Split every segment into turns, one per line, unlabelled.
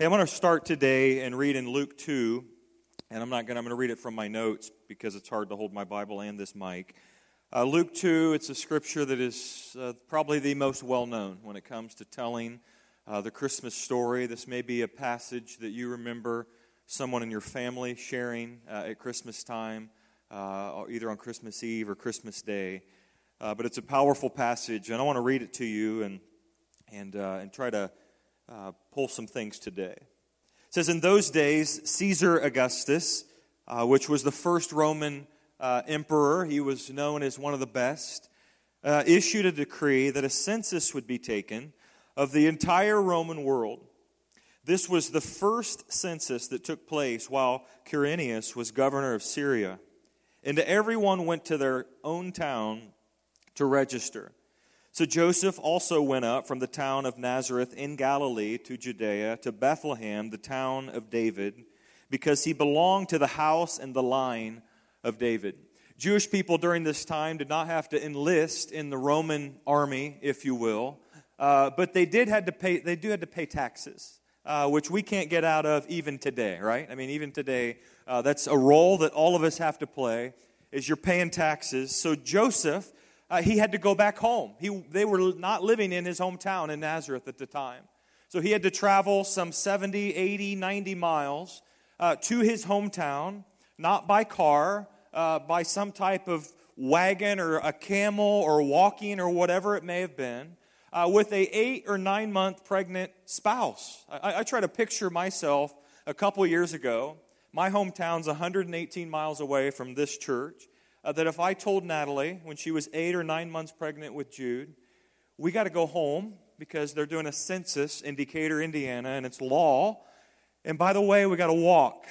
Hey, I'm going to start today and read in Luke 2, and I'm not going to, I'm going to read it from my notes because it's hard to hold my Bible and this mic. Uh, Luke 2, it's a scripture that is uh, probably the most well known when it comes to telling uh, the Christmas story. This may be a passage that you remember someone in your family sharing uh, at Christmas time, uh, either on Christmas Eve or Christmas Day. Uh, but it's a powerful passage, and I want to read it to you and, and, and try to uh, pull some things today. It says, In those days, Caesar Augustus, uh, which was the first Roman uh, emperor, he was known as one of the best, uh, issued a decree that a census would be taken of the entire Roman world. This was the first census that took place while Quirinius was governor of Syria. And everyone went to their own town to register. So Joseph also went up from the town of Nazareth in Galilee to Judea, to Bethlehem, the town of David, because he belonged to the house and the line of David. Jewish people during this time did not have to enlist in the Roman army, if you will, uh, but they did had to pay. They do had to pay taxes, uh, which we can't get out of even today, right? I mean, even today, uh, that's a role that all of us have to play. Is you're paying taxes. So Joseph uh, he had to go back home. He, they were not living in his hometown in Nazareth at the time. So he had to travel some 70, 80, 90 miles uh, to his hometown, not by car, uh, by some type of wagon or a camel or walking or whatever it may have been, uh, with a eight or nine month pregnant spouse. I, I try to picture myself a couple years ago. My hometown's 118 miles away from this church uh, that if I told Natalie when she was eight or nine months pregnant with Jude, we got to go home because they're doing a census in Decatur, Indiana, and it's law. And by the way, we got to walk,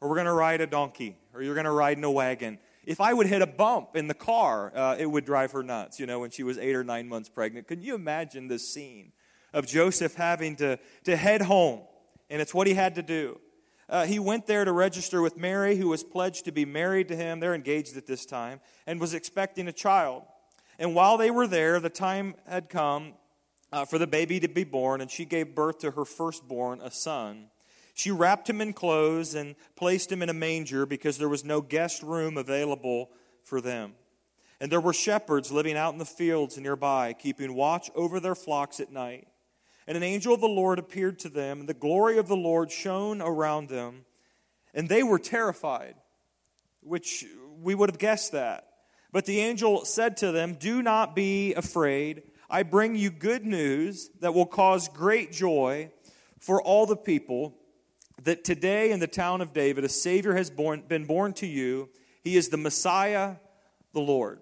or we're going to ride a donkey, or you're going to ride in a wagon. If I would hit a bump in the car, uh, it would drive her nuts, you know, when she was eight or nine months pregnant. Can you imagine this scene of Joseph having to, to head home? And it's what he had to do. Uh, he went there to register with Mary, who was pledged to be married to him. They're engaged at this time, and was expecting a child. And while they were there, the time had come uh, for the baby to be born, and she gave birth to her firstborn, a son. She wrapped him in clothes and placed him in a manger because there was no guest room available for them. And there were shepherds living out in the fields nearby, keeping watch over their flocks at night. And an angel of the Lord appeared to them, and the glory of the Lord shone around them, and they were terrified, which we would have guessed that. But the angel said to them, Do not be afraid. I bring you good news that will cause great joy for all the people. That today in the town of David a Savior has born, been born to you. He is the Messiah, the Lord.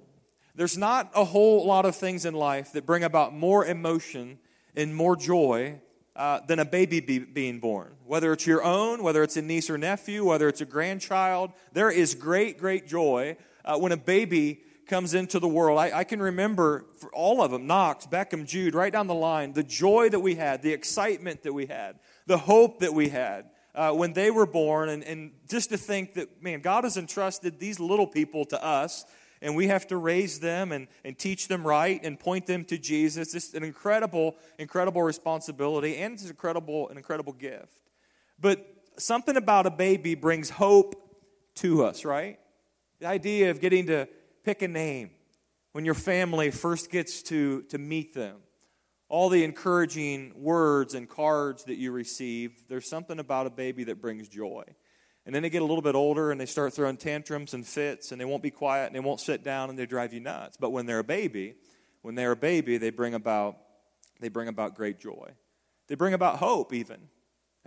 There's not a whole lot of things in life that bring about more emotion and more joy uh, than a baby be, being born. Whether it's your own, whether it's a niece or nephew, whether it's a grandchild, there is great, great joy uh, when a baby comes into the world. I, I, can remember all of them Knox, Beckham, Jude, right down the line, the joy that we had, the excitement that we had, the hope that we had. Uh, when they were born, and, and just to think that, man, God has entrusted these little people to us and we have to raise them and, and teach them right and point them to Jesus. It's an incredible, incredible responsibility and it's an incredible, an incredible gift. But something about a baby brings hope to us, right? The idea of getting to pick a name when your family first gets to, to meet them. All the encouraging words and cards that you receive, there's something about a baby that brings joy. And then they get a little bit older and they start throwing tantrums and fits and they won't be quiet and they won't sit down and they drive you nuts. But when they're a baby, when they're a baby, they bring about they bring about great joy. They bring about hope even.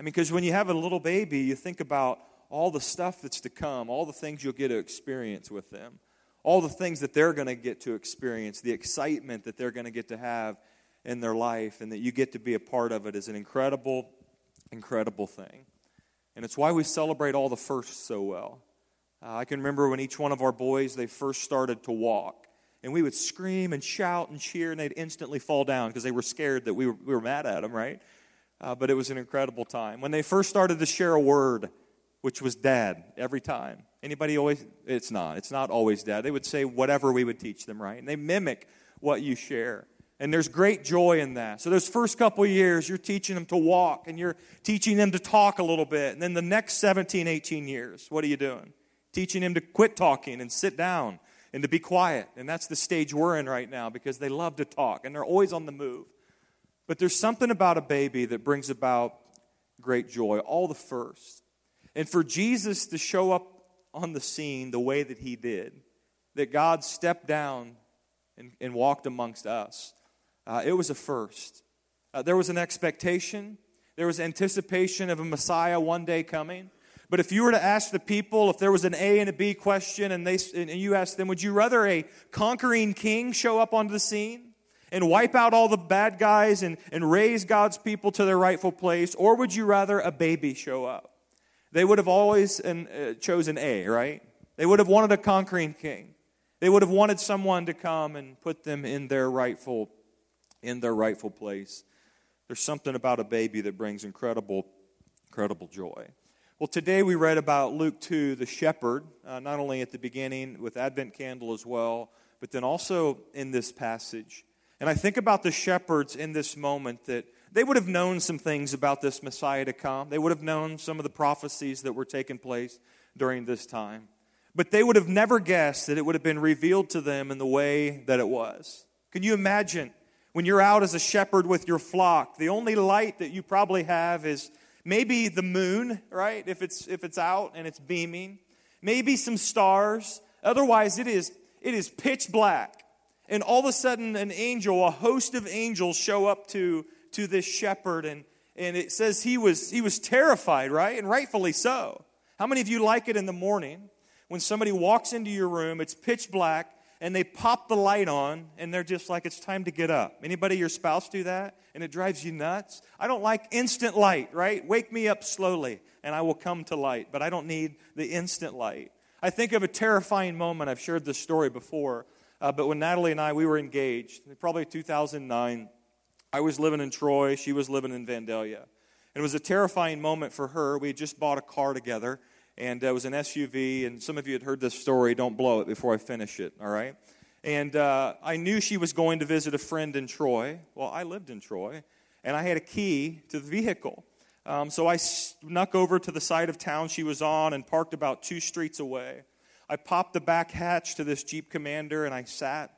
I mean, because when you have a little baby, you think about all the stuff that's to come, all the things you'll get to experience with them, all the things that they're going to get to experience, the excitement that they're going to get to have in their life, and that you get to be a part of it is an incredible, incredible thing. And it's why we celebrate all the firsts so well. Uh, I can remember when each one of our boys, they first started to walk. And we would scream and shout and cheer, and they'd instantly fall down because they were scared that we were, we were mad at them, right? Uh, but it was an incredible time. When they first started to share a word, which was dad every time. Anybody always? It's not. It's not always dad. They would say whatever we would teach them, right? And they mimic what you share. And there's great joy in that. So, those first couple years, you're teaching them to walk and you're teaching them to talk a little bit. And then the next 17, 18 years, what are you doing? Teaching them to quit talking and sit down and to be quiet. And that's the stage we're in right now because they love to talk and they're always on the move. But there's something about a baby that brings about great joy, all the first. And for Jesus to show up on the scene the way that he did, that God stepped down and, and walked amongst us, uh, it was a first. Uh, there was an expectation, there was anticipation of a Messiah one day coming. But if you were to ask the people, if there was an A and a B question, and, they, and you asked them, would you rather a conquering king show up onto the scene and wipe out all the bad guys and, and raise God's people to their rightful place, or would you rather a baby show up? They would have always uh, chosen A, right? They would have wanted a conquering king. They would have wanted someone to come and put them in their rightful in their rightful place. There's something about a baby that brings incredible incredible joy. Well, today we read about Luke 2, the shepherd, uh, not only at the beginning with Advent candle as well, but then also in this passage. And I think about the shepherds in this moment that they would have known some things about this Messiah to come. They would have known some of the prophecies that were taking place during this time. But they would have never guessed that it would have been revealed to them in the way that it was. Can you imagine when you're out as a shepherd with your flock? The only light that you probably have is maybe the moon, right? If it's if it's out and it's beaming, maybe some stars. Otherwise, it is it is pitch black. And all of a sudden, an angel, a host of angels, show up to to this shepherd, and and it says he was he was terrified, right? And rightfully so. How many of you like it in the morning when somebody walks into your room? It's pitch black and they pop the light on and they're just like it's time to get up. Anybody your spouse do that? And it drives you nuts? I don't like instant light right? Wake me up slowly and i will come to light but i don't need the instant light. I think of a terrifying moment. I've shared this story before uh, but when natalie and i we were engaged probably 2009 i was living in troy she was living in vandalia. And it was a terrifying moment for her. We had just bought a car together and uh, it was an SUV. And some of you had heard this story. Don't blow it before I finish it, all right? And uh, I knew she was going to visit a friend in Troy. Well, I lived in Troy, and I had a key to the vehicle. Um, so I snuck over to the side of town she was on and parked about two streets away. I popped the back hatch to this Jeep Commander and I sat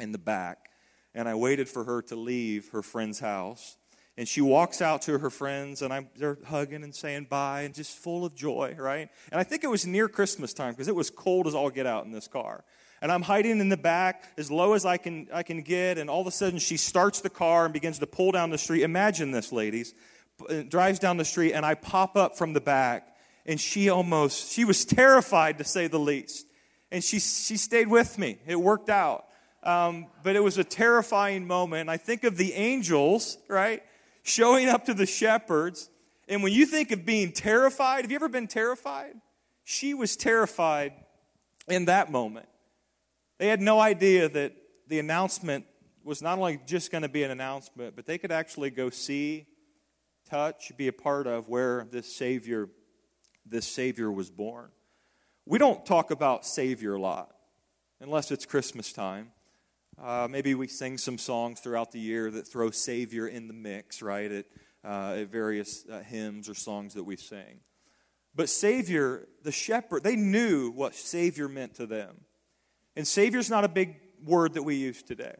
in the back and I waited for her to leave her friend's house and she walks out to her friends and I'm, they're hugging and saying bye and just full of joy right? And i think it was near christmas time because it was cold as all get out in this car. And i'm hiding in the back as low as i can i can get and all of a sudden she starts the car and begins to pull down the street. Imagine this ladies. Drives down the street and i pop up from the back and she almost she was terrified to say the least. And she she stayed with me. It worked out. Um, but it was a terrifying moment. I think of the angels, right? Showing up to the shepherds. And when you think of being terrified, have you ever been terrified? She was terrified in that moment. They had no idea that the announcement was not only just going to be an announcement, but they could actually go see, touch, be a part of where this Savior, this Savior was born. We don't talk about Savior a lot, unless it's Christmas time. Uh, maybe we sing some songs throughout the year that throw Savior in the mix, right, at, uh, at various uh, hymns or songs that we sing. But Savior, the shepherd, they knew what Savior meant to them. And Savior's not a big word that we use today.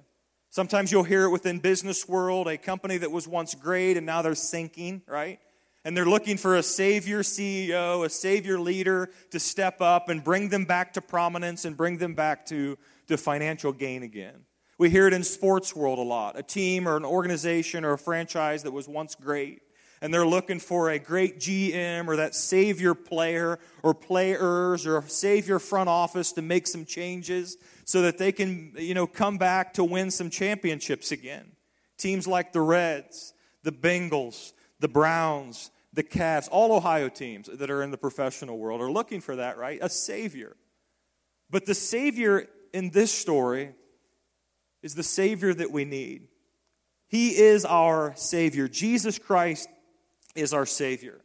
Sometimes you'll hear it within business world, a company that was once great and now they're sinking, right? And they're looking for a savior CEO, a savior leader to step up and bring them back to prominence and bring them back to, to financial gain again. We hear it in sports world a lot. A team or an organization or a franchise that was once great and they're looking for a great GM or that savior player or players or savior front office to make some changes so that they can, you know, come back to win some championships again. Teams like the Reds, the Bengals, the Browns, the Cavs, all Ohio teams that are in the professional world are looking for that, right? A savior. But the savior in this story is the Savior that we need. He is our Savior. Jesus Christ is our Savior.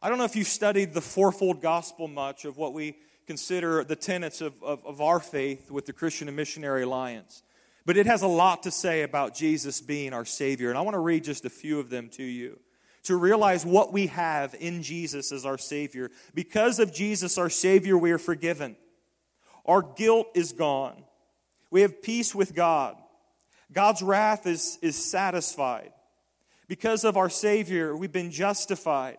I don't know if you've studied the fourfold gospel much of what we consider the tenets of, of, of our faith with the Christian and Missionary Alliance. But it has a lot to say about Jesus being our Savior. And I want to read just a few of them to you to realize what we have in Jesus as our Savior. Because of Jesus, our Savior, we are forgiven. Our guilt is gone. We have peace with God. God's wrath is, is satisfied. Because of our Savior, we've been justified.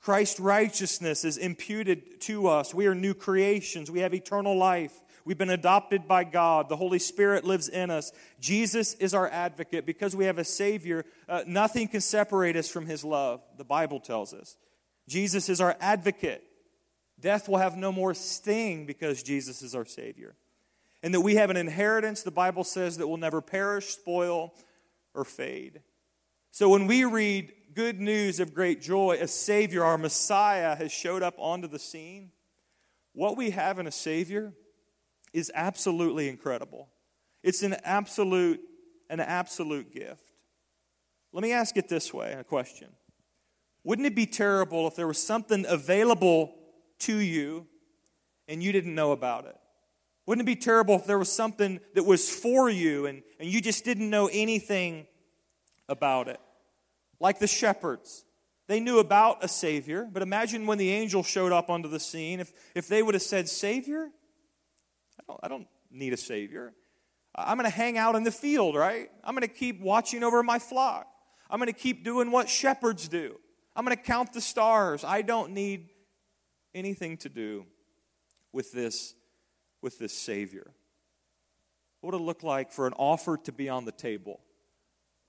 Christ's righteousness is imputed to us. We are new creations. We have eternal life. We've been adopted by God. The Holy Spirit lives in us. Jesus is our advocate. Because we have a Savior, uh, nothing can separate us from His love, the Bible tells us. Jesus is our advocate. Death will have no more sting because Jesus is our Savior. And that we have an inheritance, the Bible says, that will never perish, spoil, or fade. So when we read good news of great joy, a Savior, our Messiah, has showed up onto the scene. What we have in a Savior is absolutely incredible. It's an absolute, an absolute gift. Let me ask it this way a question. Wouldn't it be terrible if there was something available to you and you didn't know about it? Wouldn't it be terrible if there was something that was for you and, and you just didn't know anything about it? like the shepherds. They knew about a Savior, but imagine when the angel showed up onto the scene. If, if they would have said, Savior? I don't, I don't need a Savior. I'm going to hang out in the field, right? I'm going to keep watching over my flock. I'm going to keep doing what shepherds do. I'm going to count the stars. I don't need anything to do with this, with this Savior. What would it look like for an offer to be on the table?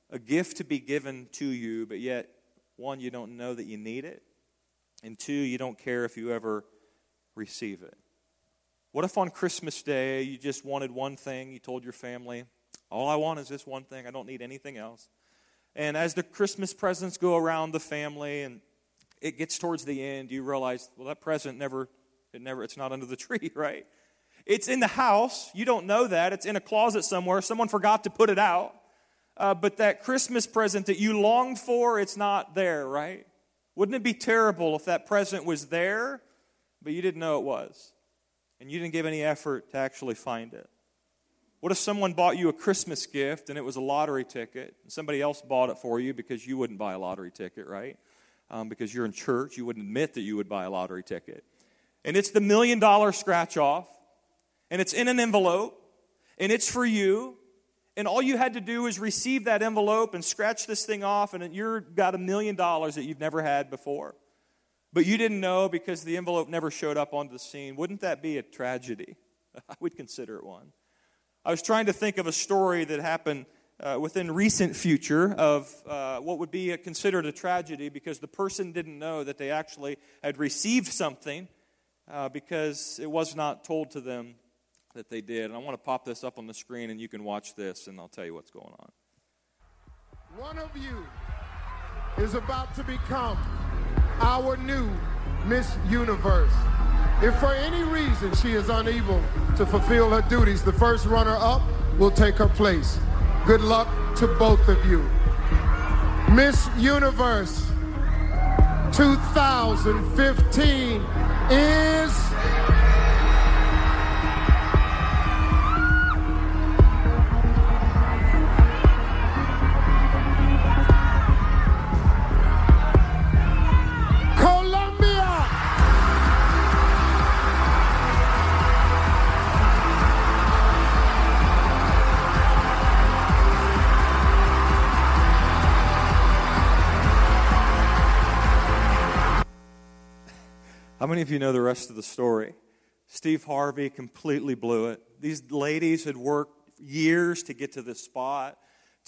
a gift to be given to you, but yet, one, you don't know that you need it, and two, you don't care if you ever receive it. What if on Christmas Day you just wanted one thing? You told your family, All I want is this one thing, I don't need anything else. And as the Christmas presents go around the family and it gets towards the end, you realize, well, that present never, it never, it's not under the tree, right? It's in the house. You don't know that. It's in a closet somewhere. Someone forgot to put it out. Uh, but that Christmas present that you longed for, it's not there, right? Wouldn't it be terrible if that present was there, but you didn't know it was? And you didn't give any effort to actually find it? What if someone bought you a Christmas gift and it was a lottery ticket, and somebody else bought it for you because you wouldn't buy a lottery ticket, right? Um, because you're in church, you wouldn't admit that you would buy a lottery ticket. And it's the million dollar scratch off, and it's in an envelope, and it's for you, and all you had to do is receive that envelope and scratch this thing off, and you've got a million dollars that you've never had before. But you didn't know because the envelope never showed up onto the scene. Wouldn't that be a tragedy? I would consider it one. I was trying to think of a story that happened uh, within recent future of uh, what would be a, considered a tragedy because the person didn't know that they actually had received something uh, because it was not told to them that they did. And I want to pop this up on the screen and you can watch this and I'll tell you what's going on.
One of you is about to become our new Miss Universe. If for any reason she is unable to fulfill her duties, the first runner up will take her place. Good luck to both of you. Miss Universe 2015 is.
How many of you know the rest of the story? Steve Harvey completely blew it. These ladies had worked years to get to this spot,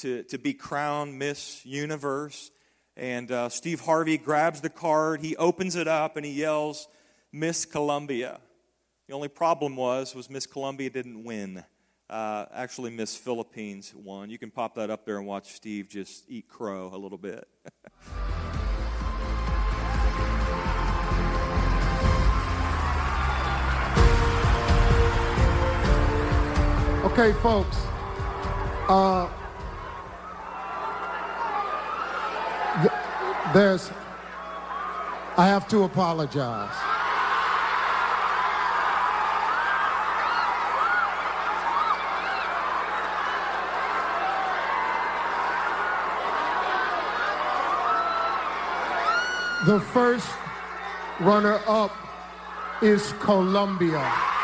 to, to be crowned Miss Universe. And uh, Steve Harvey grabs the card, he opens it up, and he yells, Miss Colombia. The only problem was, was Miss Colombia didn't win. Uh, actually, Miss Philippines won. You can pop that up there and watch Steve just eat crow a little bit.
Okay, folks. Uh, th- there's. I have to apologize. The first runner up is Colombia.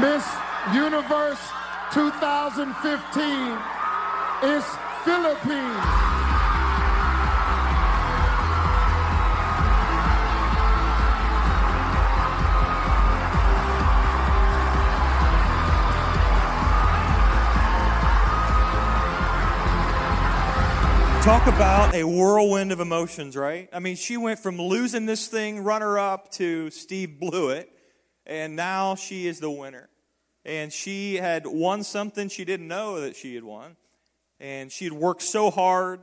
Miss Universe 2015 is Philippines.
Talk about a whirlwind of emotions, right? I mean, she went from losing this thing runner up to Steve blew it, and now she is the winner. And she had won something she didn't know that she had won. And she had worked so hard,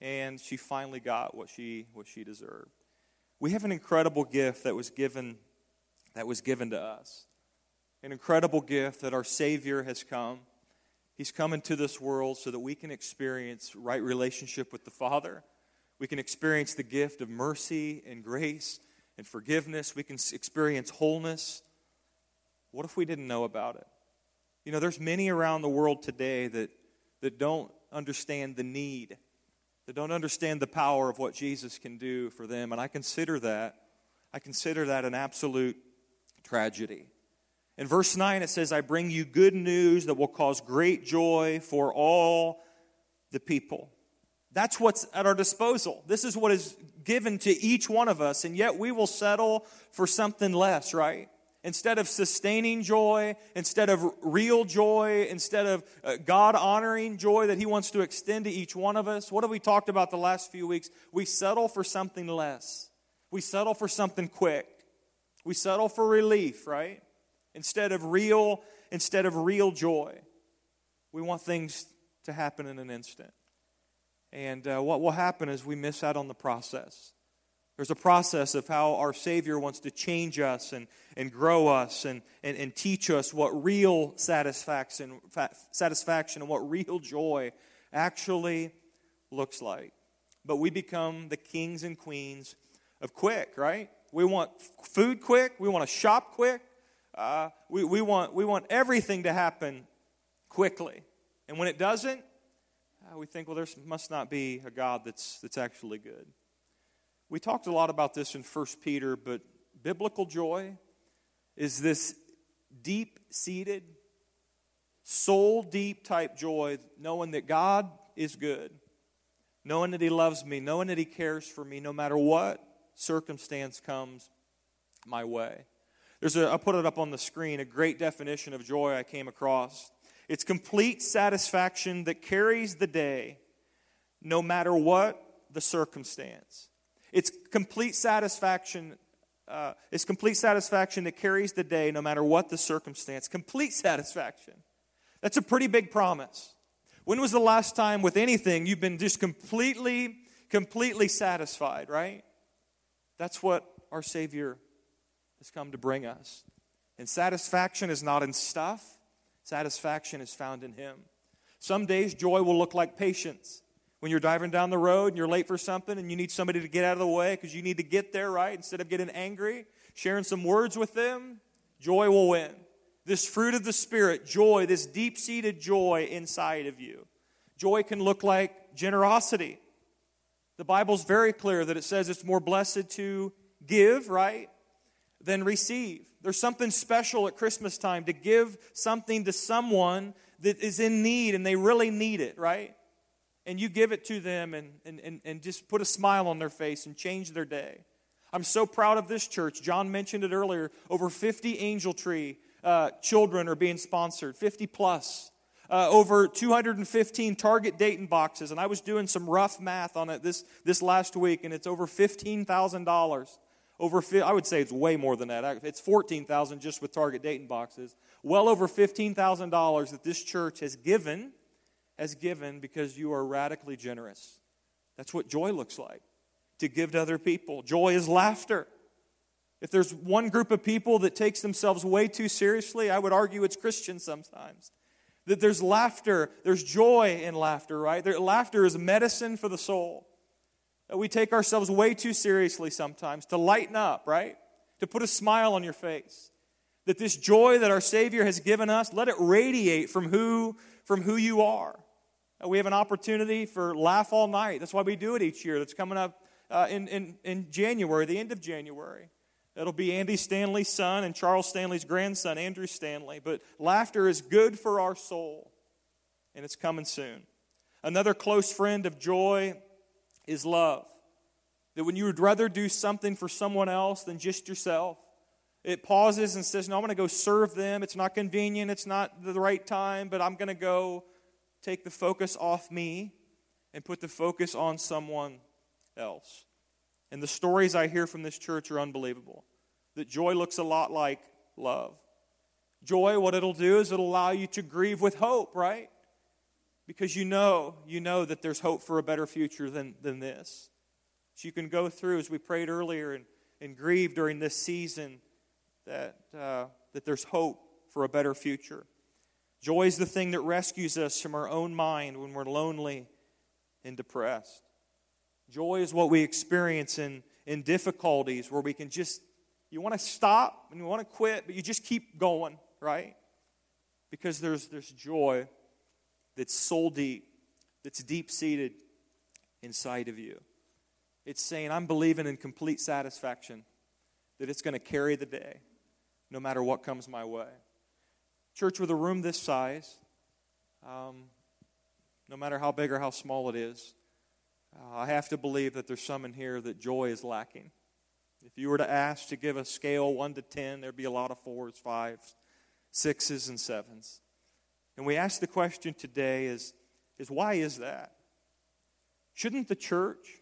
and she finally got what she, what she deserved. We have an incredible gift that was given that was given to us. An incredible gift that our Savior has come He's come into this world so that we can experience right relationship with the Father. We can experience the gift of mercy and grace and forgiveness. We can experience wholeness. What if we didn't know about it? You know, there's many around the world today that, that don't understand the need, that don't understand the power of what Jesus can do for them. And I consider that, I consider that an absolute tragedy. In verse 9, it says, I bring you good news that will cause great joy for all the people. That's what's at our disposal. This is what is given to each one of us, and yet we will settle for something less, right? Instead of sustaining joy, instead of real joy, instead of uh, God honoring joy that He wants to extend to each one of us, what have we talked about the last few weeks? We settle for something less. We settle for something quick. We settle for relief, right? instead of real instead of real joy. We want things to happen in an instant. And uh, what will happen is we miss out on the process. There's a process of how our Savior wants to change us and, and grow us and, and, and teach us what real satisfaction, satisfaction and what real joy actually looks like. But we become the kings and queens of quick, right? We want food quick, we want to shop quick, uh, we, we, want, we want everything to happen quickly. And when it doesn't, uh, we think, well, there must not be a God that's, that's actually good. We talked a lot about this in 1 Peter, but biblical joy is this deep seated, soul deep type joy, knowing that God is good, knowing that He loves me, knowing that He cares for me no matter what circumstance comes my way. There's a, I put it up on the screen, a great definition of joy I came across. It's complete satisfaction that carries the day no matter what the circumstance. It's complete satisfaction. Uh, it's complete satisfaction that carries the day no matter what the circumstance. Complete satisfaction. That's a pretty big promise. When was the last time with anything you've been just completely, completely satisfied, right? That's what our Savior has come to bring us. And satisfaction is not in stuff, satisfaction is found in Him. Some days joy will look like patience. When you're driving down the road and you're late for something and you need somebody to get out of the way because you need to get there, right? Instead of getting angry, sharing some words with them, joy will win. This fruit of the Spirit, joy, this deep seated joy inside of you. Joy can look like generosity. The Bible's very clear that it says it's more blessed to give, right? than receive. There's something special at Christmas time to give something to someone that is in need and they really need it, right? And you give it to them and, and, and, and just put a smile on their face and change their day. I'm so proud of this church. John mentioned it earlier. Over 50 Angel Tree uh, children are being sponsored, 50 plus. Uh, over 215 Target Dayton boxes, and I was doing some rough math on it this, this last week, and it's over $15,000 over, I would say it's way more than that. It's 14000 just with Target Dayton boxes. Well over $15,000 that this church has given, has given because you are radically generous. That's what joy looks like, to give to other people. Joy is laughter. If there's one group of people that takes themselves way too seriously, I would argue it's Christians sometimes. That there's laughter, there's joy in laughter, right? There, laughter is medicine for the soul. That we take ourselves way too seriously sometimes to lighten up, right? To put a smile on your face. That this joy that our Savior has given us, let it radiate from who, from who you are. We have an opportunity for Laugh All Night. That's why we do it each year. That's coming up uh, in, in, in January, the end of January. It'll be Andy Stanley's son and Charles Stanley's grandson, Andrew Stanley. But laughter is good for our soul, and it's coming soon. Another close friend of joy is love. That when you would rather do something for someone else than just yourself, it pauses and says, No, I'm going to go serve them. It's not convenient, it's not the right time, but I'm going to go take the focus off me and put the focus on someone else. And the stories I hear from this church are unbelievable. That joy looks a lot like love. Joy, what it'll do is it'll allow you to grieve with hope, right? Because you know, you know that there's hope for a better future than, than this. So you can go through, as we prayed earlier, and, and grieve during this season that, uh, that there's hope for a better future. Joy is the thing that rescues us from our own mind when we're lonely and depressed. Joy is what we experience in, in difficulties where we can just, you want to stop and you want to quit, but you just keep going, right? Because there's, there's joy that's soul deep, that's deep seated inside of you. It's saying, I'm believing in complete satisfaction, that it's going to carry the day no matter what comes my way. Church with a room this size, um, no matter how big or how small it is, uh, I have to believe that there's some in here that joy is lacking. If you were to ask to give a scale 1 to 10, there'd be a lot of fours, fives, sixes, and sevens. And we ask the question today is, is why is that? Shouldn't the church,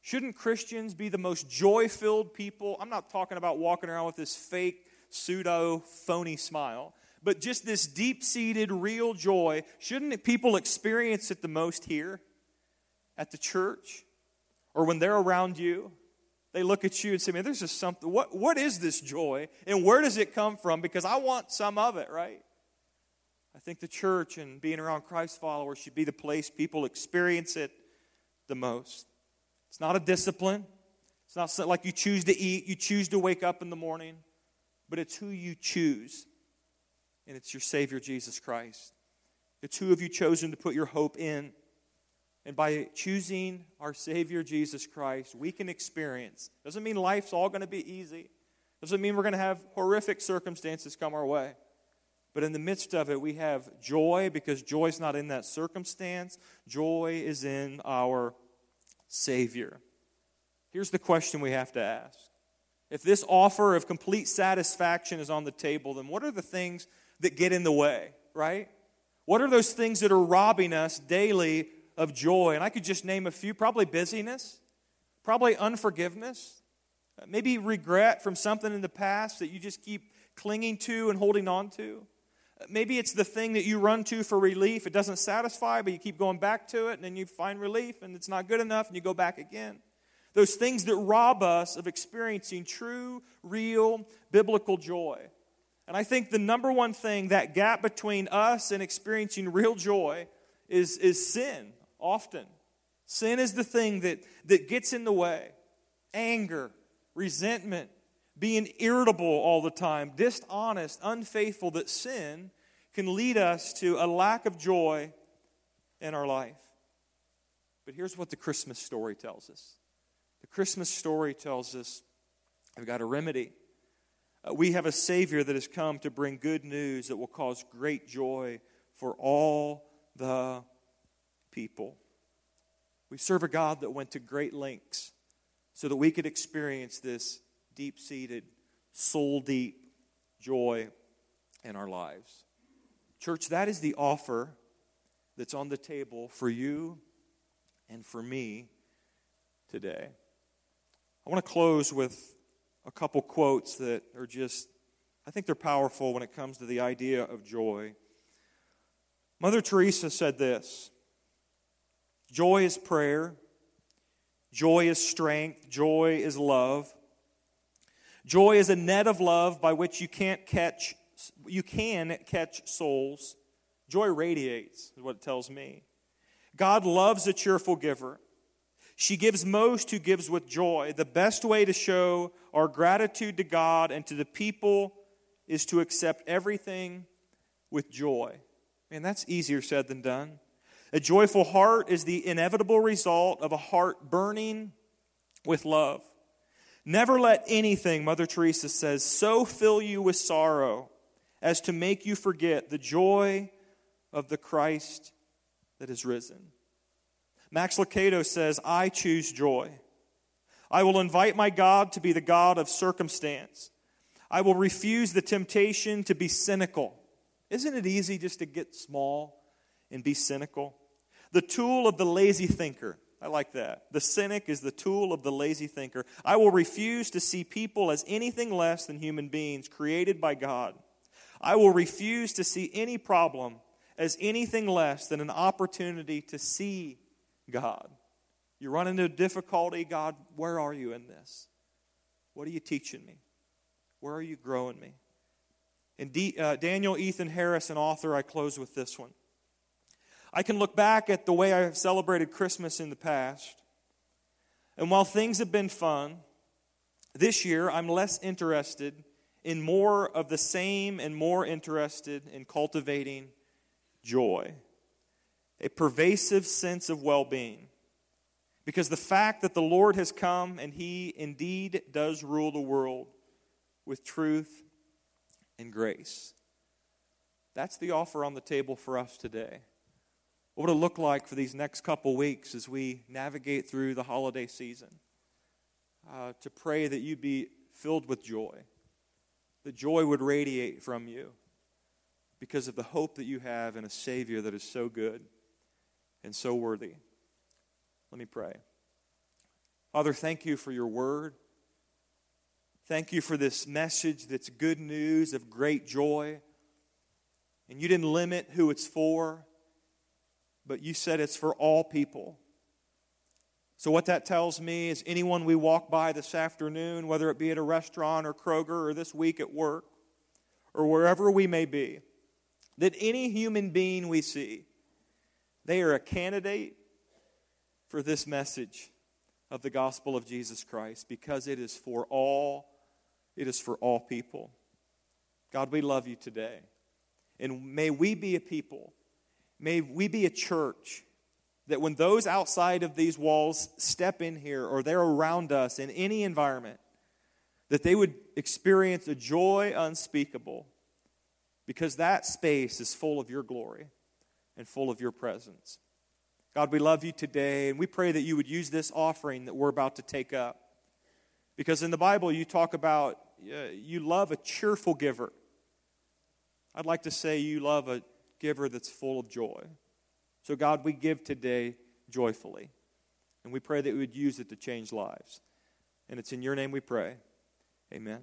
shouldn't Christians be the most joy filled people? I'm not talking about walking around with this fake, pseudo, phony smile, but just this deep seated, real joy. Shouldn't people experience it the most here? at the church or when they're around you, they look at you and say, Man, there's just something. What, what is this joy? And where does it come from? Because I want some of it, right? I think the church and being around Christ followers should be the place people experience it the most. It's not a discipline. It's not like you choose to eat, you choose to wake up in the morning, but it's who you choose. And it's your Savior, Jesus Christ. It's who have you chosen to put your hope in. And by choosing our Savior Jesus Christ, we can experience. Doesn't mean life's all going to be easy. Doesn't mean we're going to have horrific circumstances come our way. But in the midst of it, we have joy because joy is not in that circumstance. Joy is in our Savior. Here's the question we have to ask If this offer of complete satisfaction is on the table, then what are the things that get in the way, right? What are those things that are robbing us daily of joy. And I could just name a few probably busyness, probably unforgiveness, maybe regret from something in the past that you just keep clinging to and holding on to. Maybe it's the thing that you run to for relief. It doesn't satisfy, but you keep going back to it, and then you find relief, and it's not good enough, and you go back again. Those things that rob us of experiencing true, real, biblical joy. And I think the number one thing, that gap between us and experiencing real joy, is, is sin often. Sin is the thing that, that gets in the way. Anger, resentment, being irritable all the time, dishonest, unfaithful, that sin can lead us to a lack of joy in our life. But here's what the Christmas story tells us the Christmas story tells us we've got a remedy. Uh, we have a Savior that has come to bring good news that will cause great joy for all the people. We serve a God that went to great lengths so that we could experience this deep seated, soul deep joy in our lives. Church, that is the offer that's on the table for you and for me today. I want to close with a couple quotes that are just, I think they're powerful when it comes to the idea of joy. Mother Teresa said this Joy is prayer. Joy is strength. Joy is love. Joy is a net of love by which you can't catch you can catch souls. Joy radiates, is what it tells me. God loves a cheerful giver. She gives most who gives with joy. The best way to show our gratitude to God and to the people is to accept everything with joy. Man, that's easier said than done. A joyful heart is the inevitable result of a heart burning with love. Never let anything, Mother Teresa says, so fill you with sorrow as to make you forget the joy of the Christ that is risen. Max Lucado says, I choose joy. I will invite my God to be the God of circumstance. I will refuse the temptation to be cynical. Isn't it easy just to get small and be cynical? The tool of the lazy thinker. I like that. The cynic is the tool of the lazy thinker. I will refuse to see people as anything less than human beings created by God. I will refuse to see any problem as anything less than an opportunity to see God. You run into difficulty, God, where are you in this? What are you teaching me? Where are you growing me? And D, uh, Daniel Ethan Harris, an author, I close with this one. I can look back at the way I have celebrated Christmas in the past, and while things have been fun, this year I'm less interested in more of the same and more interested in cultivating joy, a pervasive sense of well being. Because the fact that the Lord has come and He indeed does rule the world with truth and grace. That's the offer on the table for us today. What would it look like for these next couple weeks as we navigate through the holiday season? Uh, to pray that you'd be filled with joy. that joy would radiate from you because of the hope that you have in a Savior that is so good and so worthy. Let me pray. Father, thank you for your word. Thank you for this message that's good news of great joy. And you didn't limit who it's for but you said it's for all people. So, what that tells me is anyone we walk by this afternoon, whether it be at a restaurant or Kroger or this week at work or wherever we may be, that any human being we see, they are a candidate for this message of the gospel of Jesus Christ because it is for all it is for all people. God, we love you today. And may we be a people May we be a church that when those outside of these walls step in here or they're around us in any environment, that they would experience a joy unspeakable because that space is full of your glory and full of your presence. God, we love you today, and we pray that you would use this offering that we're about to take up. Because in the Bible, you talk about uh, you love a cheerful giver. I'd like to say you love a giver that's full of joy. So, God, we give today joyfully. And we pray that we would use it to change lives. And it's in your name we pray. Amen.